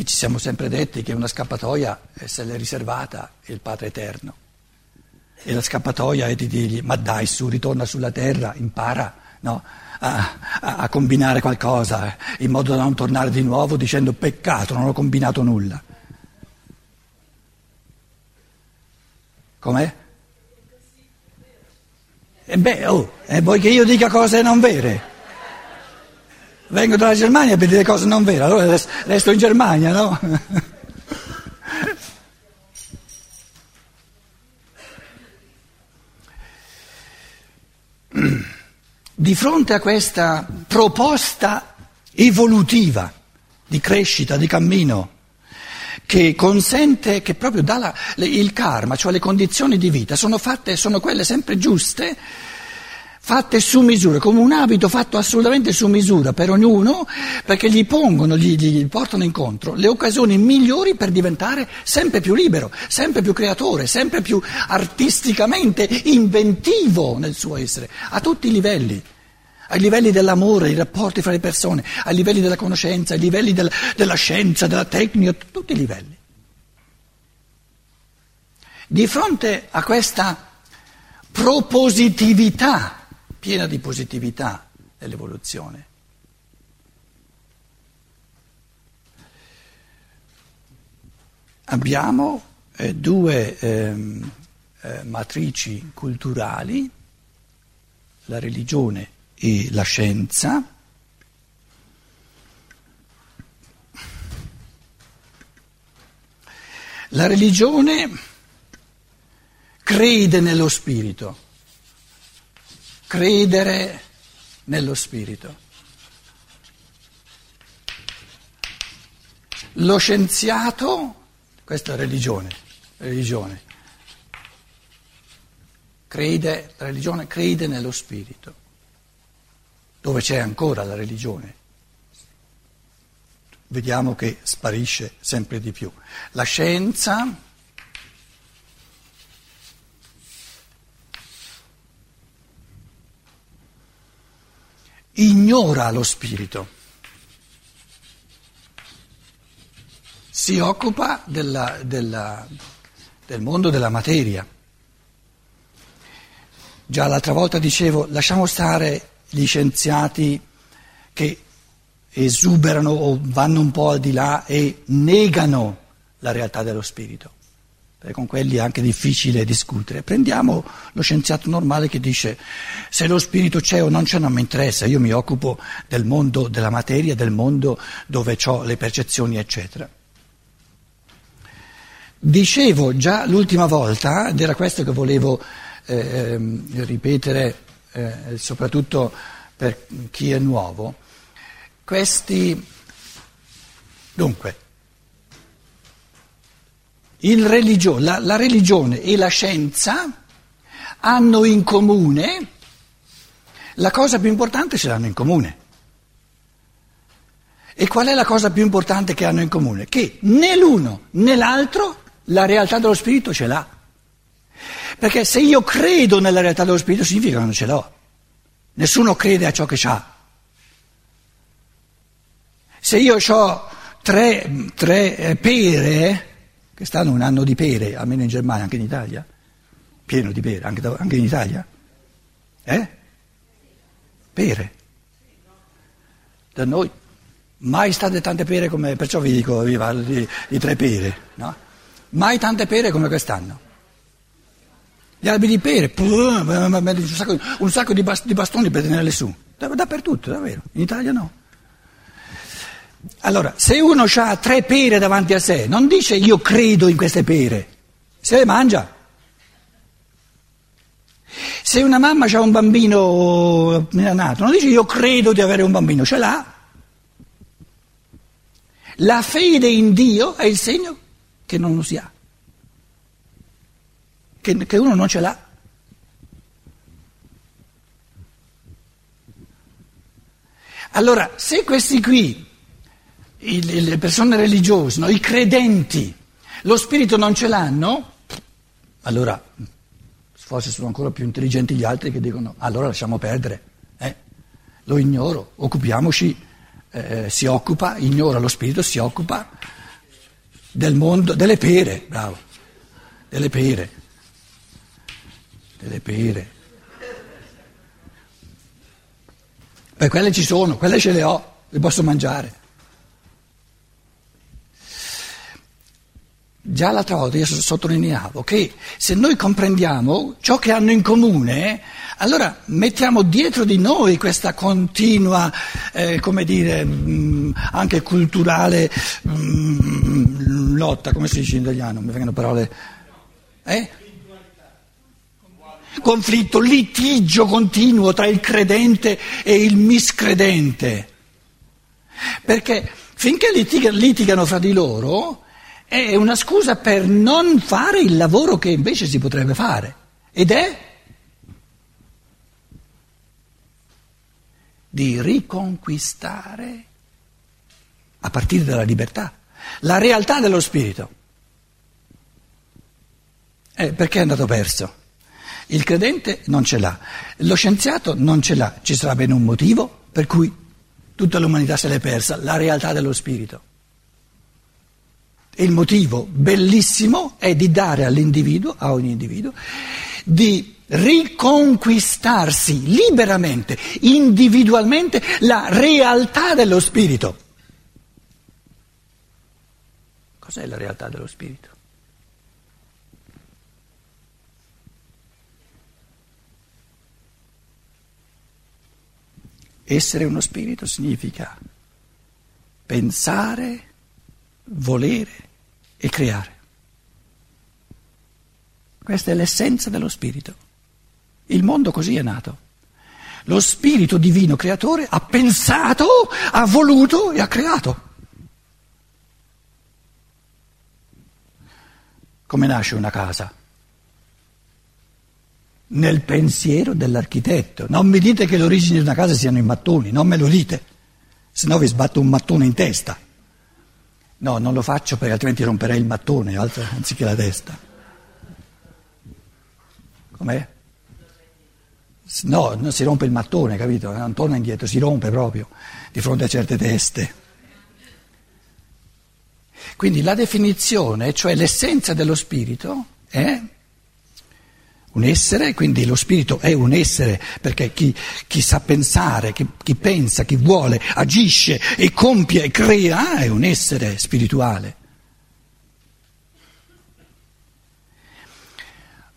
E ci siamo sempre detti che una scappatoia se l'è riservata il Padre Eterno. E la scappatoia è di dirgli, ma dai su, ritorna sulla terra, impara no, a, a, a combinare qualcosa, in modo da non tornare di nuovo dicendo peccato, non ho combinato nulla. Com'è? E beh, oh, e vuoi che io dica cose non vere? Vengo dalla Germania per dire cose non vere, allora resto in Germania, no? Di fronte a questa proposta evolutiva di crescita, di cammino, che consente, che proprio dà la, il karma, cioè le condizioni di vita, sono fatte, sono quelle sempre giuste, fatte su misura, come un abito fatto assolutamente su misura per ognuno, perché gli pongono, gli, gli portano incontro le occasioni migliori per diventare sempre più libero, sempre più creatore, sempre più artisticamente inventivo nel suo essere, a tutti i livelli ai livelli dell'amore, ai rapporti fra le persone, ai livelli della conoscenza, ai livelli del, della scienza, della tecnica, tutti i livelli. Di fronte a questa propositività, piena di positività dell'evoluzione, abbiamo eh, due ehm, eh, matrici culturali, la religione e la scienza. La religione crede nello spirito, credere nello spirito. Lo scienziato, questa è religione, religione, crede, la religione crede nello spirito dove c'è ancora la religione, vediamo che sparisce sempre di più. La scienza ignora lo spirito, si occupa della, della, del mondo della materia. Già l'altra volta dicevo, lasciamo stare gli scienziati che esuberano o vanno un po' al di là e negano la realtà dello spirito. Perché con quelli è anche difficile discutere. Prendiamo lo scienziato normale che dice se lo spirito c'è o non c'è non mi interessa, io mi occupo del mondo della materia, del mondo dove ho le percezioni, eccetera. Dicevo già l'ultima volta, ed era questo che volevo eh, ehm, ripetere eh, soprattutto per chi è nuovo, questi... Dunque, religio, la, la religione e la scienza hanno in comune, la cosa più importante ce l'hanno in comune. E qual è la cosa più importante che hanno in comune? Che né l'uno né l'altro la realtà dello spirito ce l'ha. Perché se io credo nella realtà dello spirito significa che non ce l'ho. Nessuno crede a ciò che ha. Se io ho tre, tre eh, pere, che stanno un anno di pere, almeno in Germania, anche in Italia, pieno di pere, anche, da, anche in Italia, eh? Pere. Da noi mai state tante pere come, perciò vi dico, vi parlo di tre pere, no? Mai tante pere come quest'anno. Gli alberi di pere, un sacco, un sacco di, bastoni per tenerle su. Dappertutto, davvero. In Italia no. Allora, se uno ha tre pere davanti a sé, non dice io credo in queste pere, se le mangia. Se una mamma ha un bambino nato, non dice io credo di avere un bambino, ce l'ha. La fede in Dio è il segno che non lo si ha che, che uno non ce l'ha. Allora, se questi qui, le persone religiose, no, i credenti, lo spirito non ce l'hanno, allora forse sono ancora più intelligenti gli altri che dicono allora lasciamo perdere, eh? lo ignoro, occupiamoci, eh, si occupa, ignora lo spirito, si occupa del mondo, delle pere, bravo, delle pere, delle pere. Beh, quelle ci sono, quelle ce le ho, le posso mangiare. Già l'altra volta io sottolineavo che se noi comprendiamo ciò che hanno in comune, allora mettiamo dietro di noi questa continua, eh, come dire, mh, mm, anche culturale mh, mm, lotta, come si dice in italiano, mi vengono parole. Eh? conflitto, litigio continuo tra il credente e il miscredente. Perché finché litigano, litigano fra di loro è una scusa per non fare il lavoro che invece si potrebbe fare. Ed è di riconquistare, a partire dalla libertà, la realtà dello spirito. Eh, perché è andato perso? Il credente non ce l'ha, lo scienziato non ce l'ha, ci sarà bene un motivo per cui tutta l'umanità se l'è persa, la realtà dello spirito. E il motivo bellissimo è di dare all'individuo, a ogni individuo, di riconquistarsi liberamente, individualmente, la realtà dello spirito. Cos'è la realtà dello spirito? Essere uno spirito significa pensare, volere e creare. Questa è l'essenza dello spirito. Il mondo così è nato. Lo spirito divino creatore ha pensato, ha voluto e ha creato. Come nasce una casa? nel pensiero dell'architetto. Non mi dite che le origini di una casa siano i mattoni, non me lo dite, se no vi sbatto un mattone in testa. No, non lo faccio perché altrimenti romperei il mattone anziché la testa. Com'è? No, non si rompe il mattone, capito? Non torna indietro, si rompe proprio di fronte a certe teste. Quindi la definizione, cioè l'essenza dello spirito, è un essere, quindi lo spirito è un essere, perché chi, chi sa pensare, chi, chi, pensa, chi vuole, agisce e compie e crea è un essere spirituale.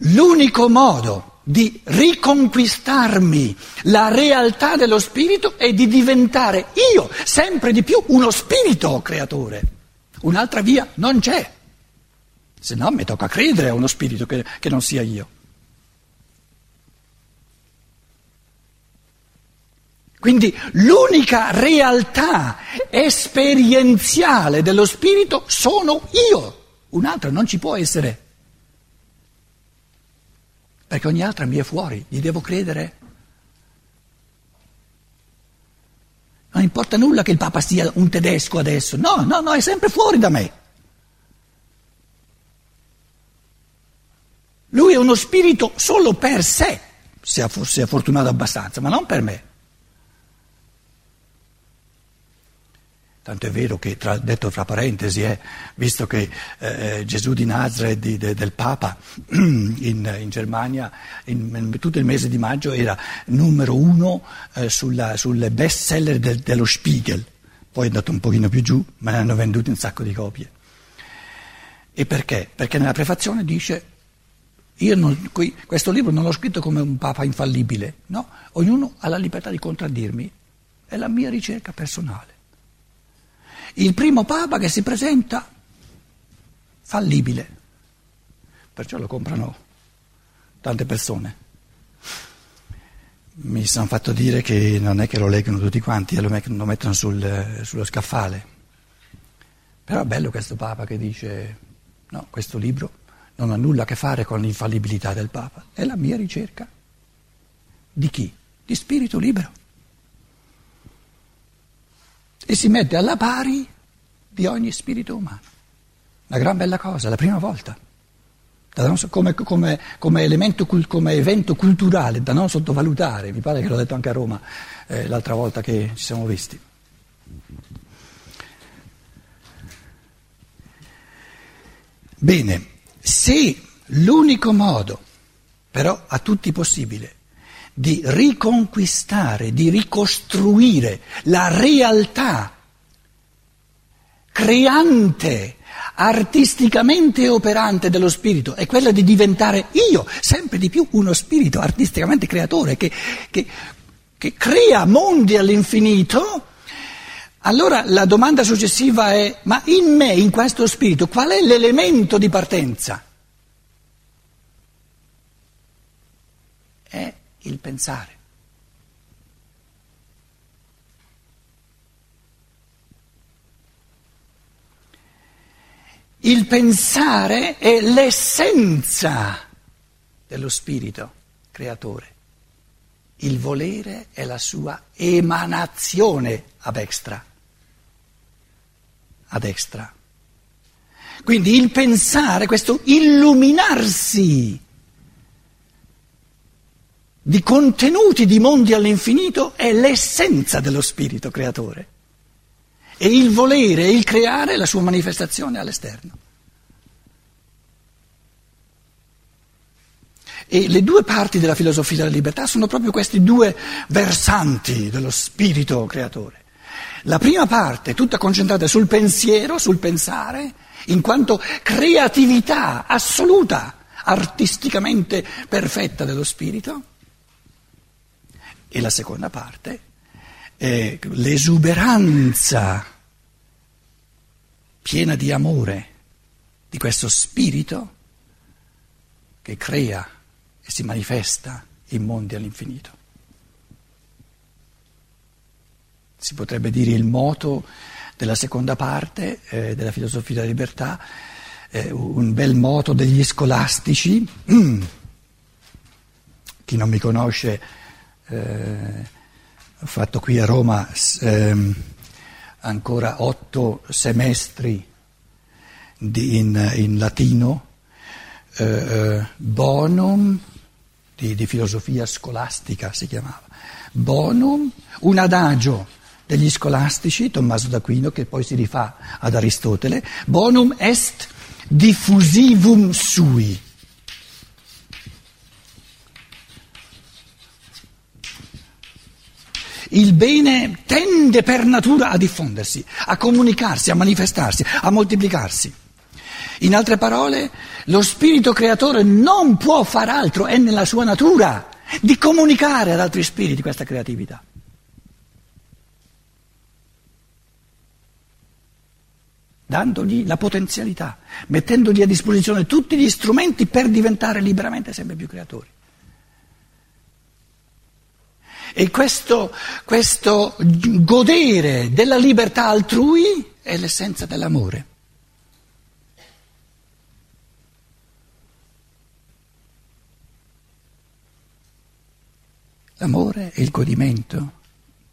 L'unico modo di riconquistarmi la realtà dello spirito è di diventare io sempre di più uno spirito creatore. Un'altra via non c'è. Se no mi tocca credere a uno spirito che, che non sia io. Quindi l'unica realtà esperienziale dello spirito sono io, un'altra non ci può essere, perché ogni altra mi è fuori, gli devo credere. Non importa nulla che il Papa sia un tedesco adesso, no, no, no, è sempre fuori da me. Lui è uno spirito solo per sé, se è fortunato abbastanza, ma non per me. Tanto è vero che, tra, detto fra parentesi, eh, visto che eh, Gesù di Nazareth di, de, del Papa in, in Germania in, in, tutto il mese di maggio era numero uno eh, sulla, sul best seller del, dello Spiegel, poi è andato un pochino più giù, ma ne hanno venduti un sacco di copie. E perché? Perché nella prefazione dice io non, qui, questo libro non l'ho scritto come un papa infallibile, no? Ognuno ha la libertà di contraddirmi, è la mia ricerca personale il primo Papa che si presenta fallibile, perciò lo comprano tante persone. Mi sono fatto dire che non è che lo leggono tutti quanti, lo mettono sul, sullo scaffale. Però è bello questo Papa che dice, no, questo libro non ha nulla a che fare con l'infallibilità del Papa, è la mia ricerca. Di chi? Di spirito libero e si mette alla pari di ogni spirito umano. Una gran bella cosa, la prima volta. Come, come, come, elemento, come evento culturale da non sottovalutare, mi pare che l'ho detto anche a Roma eh, l'altra volta che ci siamo visti. Bene, se l'unico modo, però a tutti possibile, di riconquistare, di ricostruire la realtà creante, artisticamente operante dello spirito è quella di diventare io, sempre di più uno spirito artisticamente creatore che, che, che crea mondi all'infinito, allora la domanda successiva è, ma in me, in questo spirito, qual è l'elemento di partenza? È il pensare. Il pensare è l'essenza dello spirito creatore. Il volere è la sua emanazione ab extra. Ad extra. Quindi il pensare, questo illuminarsi di contenuti di mondi all'infinito è l'essenza dello spirito creatore. E il volere e il creare la sua manifestazione all'esterno. E le due parti della filosofia della libertà sono proprio questi due versanti dello spirito creatore. La prima parte, tutta concentrata sul pensiero, sul pensare, in quanto creatività assoluta, artisticamente perfetta dello spirito, e la seconda parte eh, l'esuberanza piena di amore di questo spirito che crea e si manifesta in mondi all'infinito. Si potrebbe dire il moto della seconda parte eh, della filosofia della libertà, eh, un bel moto degli scolastici. Chi non mi conosce, eh, ho fatto qui a Roma ehm, ancora otto semestri di, in, in, latino, eh, eh, bonum, di, di, filosofia scolastica si chiamava, bonum, un adagio degli scolastici, Tommaso d'Aquino, che poi si rifà ad Aristotele, bonum est diffusivum sui. Il bene tende per natura a diffondersi, a comunicarsi, a manifestarsi, a moltiplicarsi. In altre parole, lo spirito creatore non può far altro, è nella sua natura, di comunicare ad altri spiriti questa creatività. dandogli la potenzialità, mettendogli a disposizione tutti gli strumenti per diventare liberamente sempre più creatori. E questo, questo godere della libertà altrui è l'essenza dell'amore. L'amore è il godimento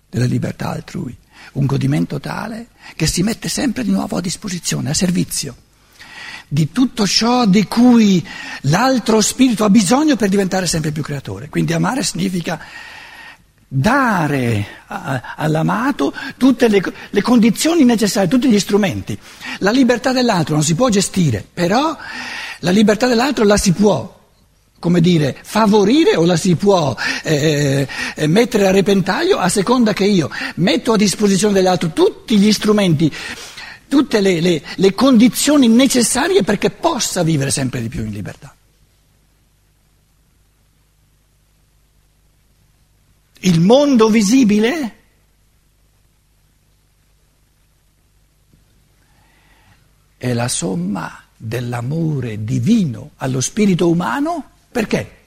della libertà altrui, un godimento tale che si mette sempre di nuovo a disposizione, a servizio di tutto ciò di cui l'altro spirito ha bisogno per diventare sempre più creatore. Quindi amare significa dare all'amato tutte le, le, condizioni necessarie, tutti gli strumenti. La libertà dell'altro non si può gestire, però la libertà dell'altro la si può, come dire, favorire o la si può eh, eh, mettere a repentaglio a seconda che io metto a disposizione dell'altro tutti gli strumenti, tutte le, le, le condizioni necessarie perché possa vivere sempre di più in libertà. Il mondo visibile? È la somma dell'amore divino allo spirito umano? Perché?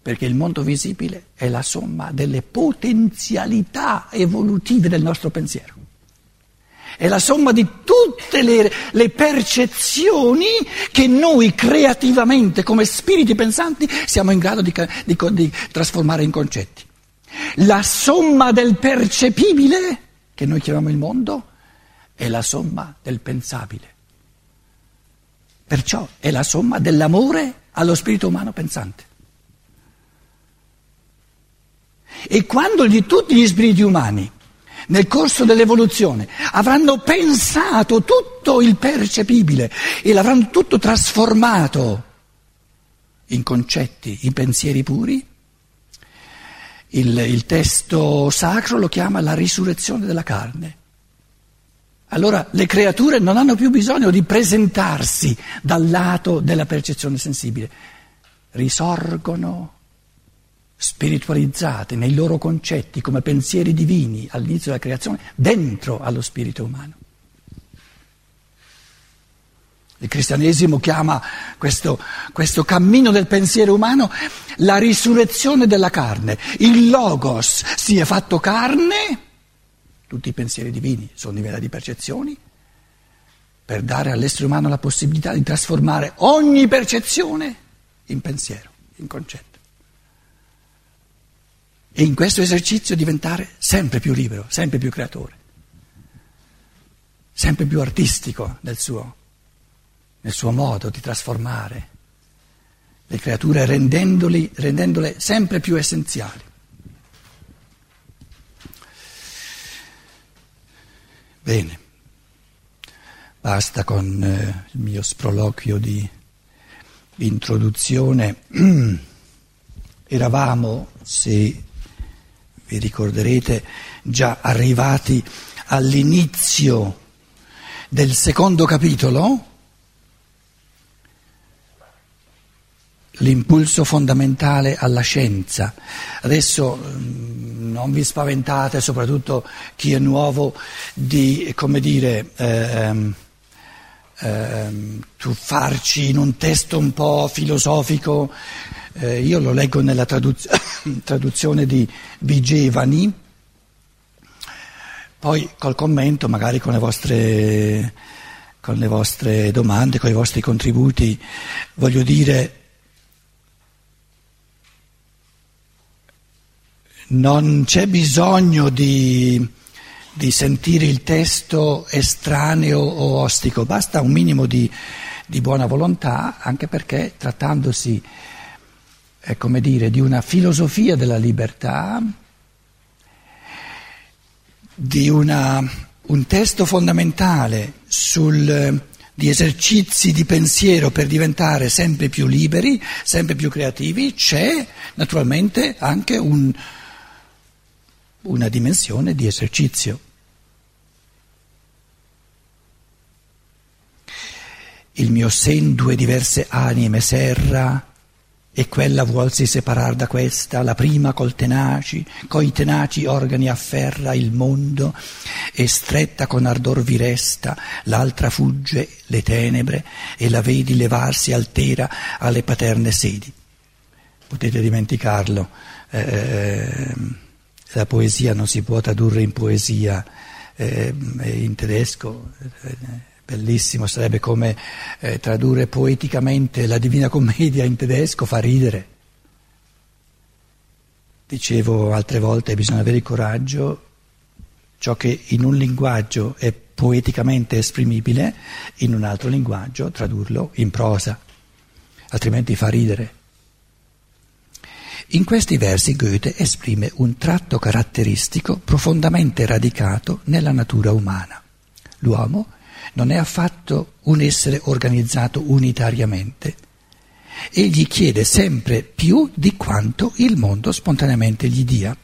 Perché il mondo visibile è la somma delle potenzialità evolutive del nostro pensiero è la somma di tutte le, le, percezioni che noi creativamente, come spiriti pensanti, siamo in grado di, di, di trasformare in concetti. La somma del percepibile, che noi chiamiamo il mondo, è la somma del pensabile. Perciò è la somma dell'amore allo spirito umano pensante. E quando gli, tutti gli spiriti umani nel corso dell'evoluzione avranno pensato tutto il percepibile e l'avranno tutto trasformato in concetti, in pensieri puri, il, il testo sacro lo chiama la risurrezione della carne. Allora le creature non hanno più bisogno di presentarsi dal lato della percezione sensibile, risorgono spiritualizzate nei loro concetti come pensieri divini all'inizio della creazione dentro allo spirito umano. Il cristianesimo chiama questo, questo, cammino del pensiero umano la risurrezione della carne. Il logos si è fatto carne, tutti i pensieri divini sono livelli di percezioni, per dare all'essere umano la possibilità di trasformare ogni percezione in pensiero, in concetto. E in questo esercizio diventare sempre più libero, sempre più creatore, sempre più artistico nel suo nel suo modo di trasformare le creature rendendole sempre più essenziali. Bene, basta con eh, il mio sproloquio di introduzione. Eravamo, se vi ricorderete, già arrivati all'inizio del secondo capitolo l'impulso fondamentale alla scienza. Adesso mm, non vi spaventate, soprattutto chi è nuovo, di, come dire, ehm, ehm, tuffarci in un testo un po' filosofico. Eh, io lo leggo nella traduz- traduzione di Vigevani, poi col commento, magari con le vostre con le vostre domande, con i vostri contributi, voglio dire, non c'è bisogno di, di, sentire il testo estraneo o ostico, basta un minimo di, di buona volontà, anche perché trattandosi, eh, come dire, di una filosofia della libertà, di una, un testo fondamentale sul, di esercizi di pensiero per diventare sempre più liberi, sempre più creativi, c'è naturalmente anche un, una dimensione di esercizio. Il mio sen due diverse anime serra e quella vuolsi separar da questa, la prima col tenaci, coi tenaci organi afferra il mondo e stretta con ardor vi resta, l'altra fugge le tenebre e la vedi levarsi altera alle paterne sedi. Potete dimenticarlo. Eh, la poesia non si può tradurre in poesia eh, in tedesco, eh, bellissimo, sarebbe come eh, tradurre poeticamente la Divina Commedia in tedesco, fa ridere. Dicevo altre volte, bisogna avere il coraggio, ciò che in un linguaggio è poeticamente esprimibile, in un altro linguaggio tradurlo in prosa, altrimenti fa ridere. In questi versi Goethe esprime un tratto caratteristico profondamente radicato nella natura umana. L'uomo non è affatto un essere organizzato unitariamente. Egli chiede sempre più di quanto il mondo spontaneamente gli dia.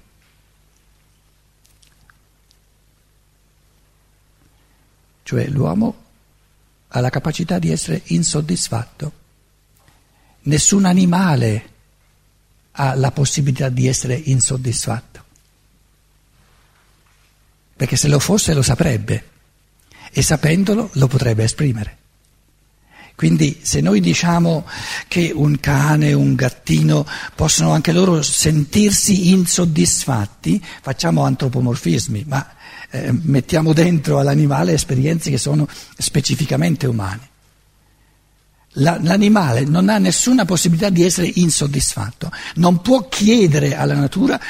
Cioè l'uomo ha la capacità di essere insoddisfatto. Nessun animale ha la possibilità di essere insoddisfatto. Perché se lo fosse lo saprebbe e sapendolo lo potrebbe esprimere. Quindi se noi diciamo che un cane, un gattino possono anche loro sentirsi insoddisfatti, facciamo antropomorfismi, ma eh, mettiamo dentro all'animale esperienze che sono specificamente umane. L'animale non ha nessuna possibilità di essere insoddisfatto, non può chiedere alla natura,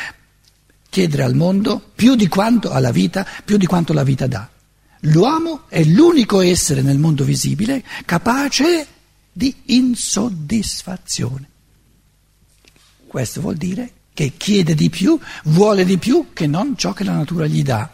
chiedere al mondo più di quanto alla vita, più di quanto la vita dà. L'uomo è l'unico essere nel mondo visibile capace di insoddisfazione. Questo vuol dire che chiede di più, vuole di più che non ciò che la natura gli dà.